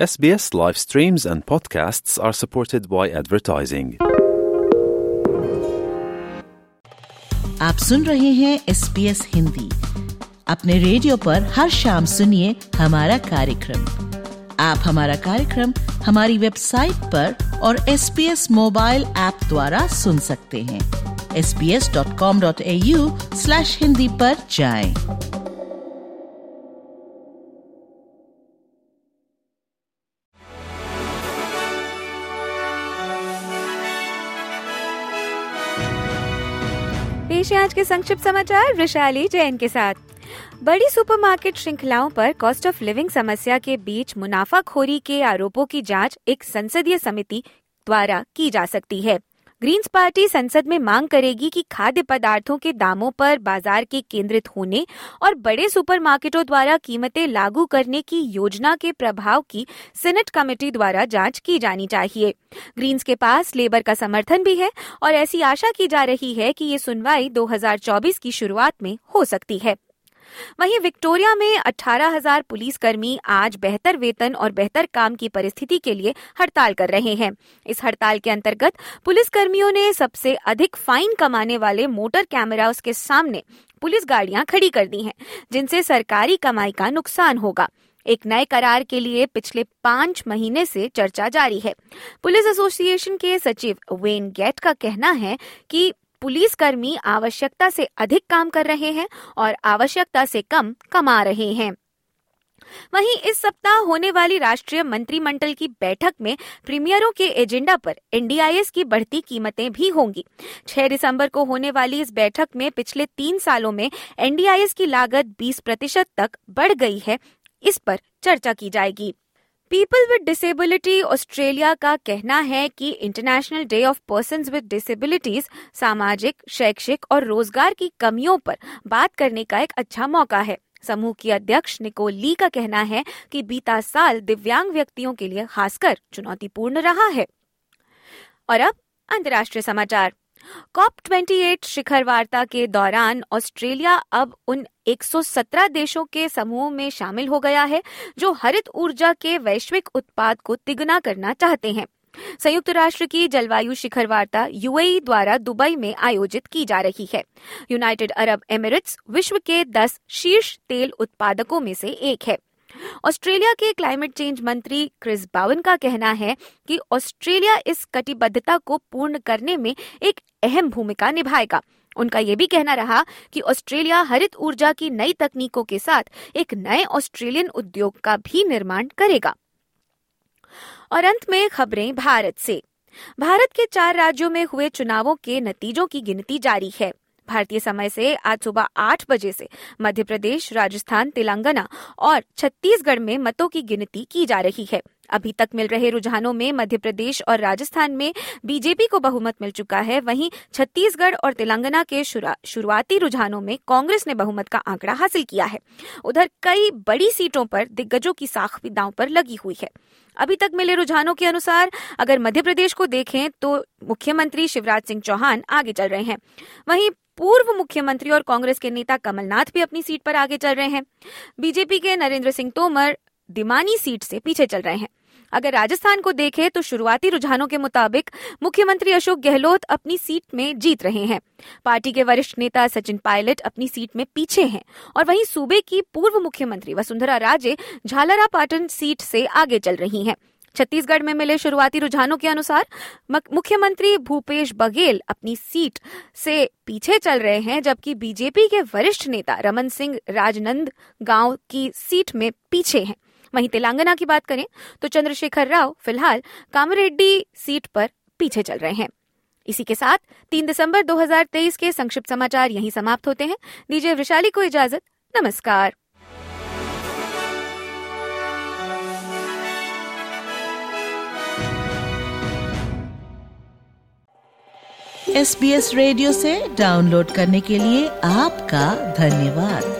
SBS live streams and podcasts are supported by advertising. आप सुन रहे हैं एस पी एस हिंदी अपने रेडियो पर हर शाम सुनिए हमारा कार्यक्रम आप हमारा कार्यक्रम हमारी वेबसाइट पर और S B S mobile app द्वारा सुन सकते हैं S B S dot com dot sbs.com.au slash Hindi पर जाएँ। पेश है आज के संक्षिप्त समाचार, वैशाली जैन के साथ। बड़ी सुपरमार्केट श्रृंखलाओं पर कॉस्ट ऑफ़ लिविंग समस्या के बीच मुनाफाखोरी के आरोपों की जाँच एक संसदीय समिति द्वारा की जा सकती है। ग्रीन्स पार्टी संसद में मांग करेगी कि खाद्य पदार्थों के दामों पर बाज़ार के केंद्रित होने और बड़े सुपरमार्केटों द्वारा कीमतें लागू करने की योजना के प्रभाव की सेनेट कमेटी द्वारा जाँच की जानी चाहिए। ग्रीन्स के पास लेबर का समर्थन भी है और ऐसी आशा की जा रही है कि ये सुनवाई 2024 की शुरुआत में हो सकती है। वहीं विक्टोरिया में 18,000 पुलिसकर्मी आज बेहतर वेतन और बेहतर काम की परिस्थिति के लिए हड़ताल कर रहे हैं। इस हड़ताल के अंतर्गत पुलिसकर्मियों ने सबसे अधिक फाइन कमाने वाले मोटर कैमरास के सामने पुलिस गाड़ियाँ खड़ी कर दी हैं जिनसे सरकारी कमाई का नुकसान होगा। एक नए करार के लिए पिछले पाँच महीने से चर्चा जारी है। पुलिस एसोसिएशन के सचिव वेन गेट का कहना है कि पुलिसकर्मी आवश्यकता से अधिक काम कर रहे हैं और आवश्यकता से कम कमा रहे हैं। वहीं इस सप्ताह होने वाली राष्ट्रीय मंत्रिमंडल की बैठक में प्रीमियरों के एजेंडा पर एनडीआईएस की बढ़ती कीमतें भी होंगी। 6 दिसंबर को होने वाली इस बैठक में पिछले तीन सालों में एनडीआईएस की लागत 20 प्रतिशत तक बढ़ गई है। इस पर चर्चा की जाएगी। पीपल विद डिसेबिलिटी ऑस्ट्रेलिया का कहना है कि international day of person with disabilities सामाजिक, शैक्षिक और रोज़गार की कमियों पर बात करने का एक अच्छा मौका है। समूह की अध्यक्ष निकोल ली का कहना है कि बीता साल दिव्यांग व्यक्तियों के लिए खासकर चुनौतीपूर्ण रहा है। और अब अंतर्राष्ट्रीय समाचार। कॉप 28 शिखर वार्ता के दौरान ऑस्ट्रेलिया अब उन 117 देशों के समूह में शामिल हो गया है, जो हरित ऊर्जा के वैश्विक उत्पाद को तिगुना करना चाहते हैं। संयुक्त राष्ट्र की जलवायु शिखर वार्ता यूएई द्वारा दुबई में आयोजित की जा रही है। यूनाइटेड अरब एमिरेट्स विश्व के 10 शीर्ष तेल उत्पादकों में से एक है। ऑस्ट्रेलिया के क्लाइमेट चेंज मंत्री क्रिस बावन का कहना है कि ऑस्ट्रेलिया इस कटिबद्धता को पूर्ण करने में एक अहम भूमिका निभाएगा। उनका ये भी कहना रहा कि ऑस्ट्रेलिया हरित ऊर्जा की नई तकनीकों के साथ एक नए ऑस्ट्रेलियन उद्योग का भी निर्माण करेगा। और अंत में खबरें भारत से। भारत के चार राज्यों में हुए चुनावों के नतीजों की गिनती जारी है। भारतीय समय से आज सुबह आठ बजे से मध्य प्रदेश, राजस्थान, तेलंगाना और छत्तीसगढ़ में मतों की गिनती की जा रही है। अभी तक मिल रहे रुझानों में मध्य प्रदेश और राजस्थान में बीजेपी को बहुमत मिल चुका है। वहीं छत्तीसगढ़ और तेलंगाना के शुरुआती रुझानों में कांग्रेस ने बहुमत का आंकड़ा हासिल किया है। उधर कई बड़ी सीटों पर दिग्गजों की साख भी दांव पर लगी हुई है। अभी तक मिले रुझानों के अनुसार, अगर मध्य प्रदेश को देखें तो मुख्यमंत्री शिवराज सिंह चौहान आगे चल रहे हैं। वहीं पूर्व मुख्यमंत्री और कांग्रेस के नेता कमलनाथ भी अपनी सीट पर आगे चल रहे हैं। बीजेपी के नरेंद्र सिंह तोमर दिमानी सीट से पीछे चल रहे हैं। अगर राजस्थान को देखें तो शुरुआती रुझानों के मुताबिक मुख्यमंत्री अशोक गहलोत अपनी सीट में जीत रहे हैं। पार्टी के वरिष्ठ नेता सचिन पायलट अपनी सीट में पीछे हैं और वहीं सूबे की पूर्व मुख्यमंत्री वसुंधरा राजे झालरा पाटन सीट से आगे चल रही हैं। छत्तीसगढ़ में मिले शुरुआती रुझानों के अनुसार मुख्यमंत्री भूपेश बघेल अपनी सीट से पीछे चल रहे हैं, जबकि बीजेपी के वरिष्ठ नेता रमन सिंह राजनंद गाँव की सीट में पीछे हैं। वहीं तेलंगाना की बात करें तो चंद्रशेखर राव फ़िलहाल कामरेड्डी सीट पर पीछे चल रहे हैं। इसी के साथ 3 दिसंबर 2023 के संक्षिप्त समाचार यहीं समाप्त होते हैं। दीजिए वैशाली को इजाज़त, नमस्कार। एस रेडियो से डाउनलोड करने के लिए आपका धन्यवाद।